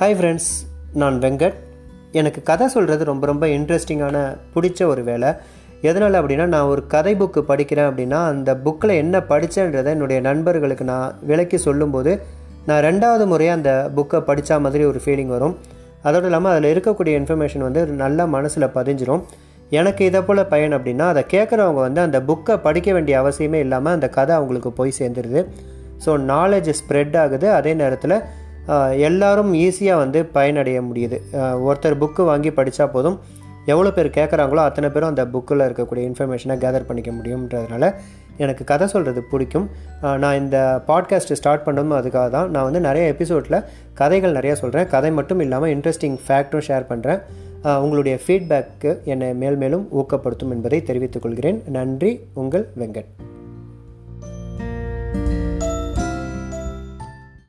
Hi friends நான் வெங்கட். எனக்கு கதை சொல்கிறது ரொம்ப ரொம்ப இன்ட்ரெஸ்டிங்கான பிடிச்ச ஒரு வேலை. எதனால் அப்படின்னா நான் ஒரு கதை புக்கு படிக்கிறேன் அப்படின்னா அந்த புக்கில் என்ன படித்தேன்றதை என்னுடைய நண்பர்களுக்கு நான் விளக்கி சொல்லும்போது நான் ரெண்டாவது முறையாக அந்த புக்கை படித்த மாதிரி ஒரு ஃபீலிங் வரும். அதோடு இல்லாமல் அதில் இருக்கக்கூடிய இன்ஃபர்மேஷன் வந்து நல்லா மனசில் பதிஞ்சிரும். எனக்கு இதை போல் பயன் அப்படின்னா அதை கேட்குறவங்க வந்து அந்த புக்கை படிக்க வேண்டிய அவசியமே இல்லாமல் அந்த கதை அவங்களுக்கு போய் சேர்ந்துருது. ஸோ நாலேஜ் ஸ்ப்ரெட் ஆகுது. அதே நேரத்தில் எல்லாரும் ஈஸியாக வந்து பயனடைய முடியுது. ஒருத்தர் புக்கு வாங்கி படித்தா போதும். எவ்வளோ பேர் கேட்குறாங்களோ அத்தனை பேரும் அந்த புக்கில் இருக்கக்கூடிய இன்ஃபர்மேஷனை கேதர் பண்ணிக்க முடியுன்றதுனால எனக்கு கதை சொல்கிறது பிடிக்கும். நான் இந்த பாட்காஸ்ட்டு ஸ்டார்ட் பண்ணதும் அதுக்காக தான். நான் வந்து நிறைய எபிசோடில் கதைகள் நிறையா சொல்கிறேன் கதை மட்டும் இல்லாமல் இன்ட்ரெஸ்டிங் ஃபேக்ட்டும் ஷேர் பண்ணுறேன் உங்களுடைய ஃபீட்பேக்கு என்னை மேல் மேலும் ஊக்கப்படுத்தும் என்பதை தெரிவித்துக்கொள்கிறேன் நன்றி உங்கள் வெங்கட்.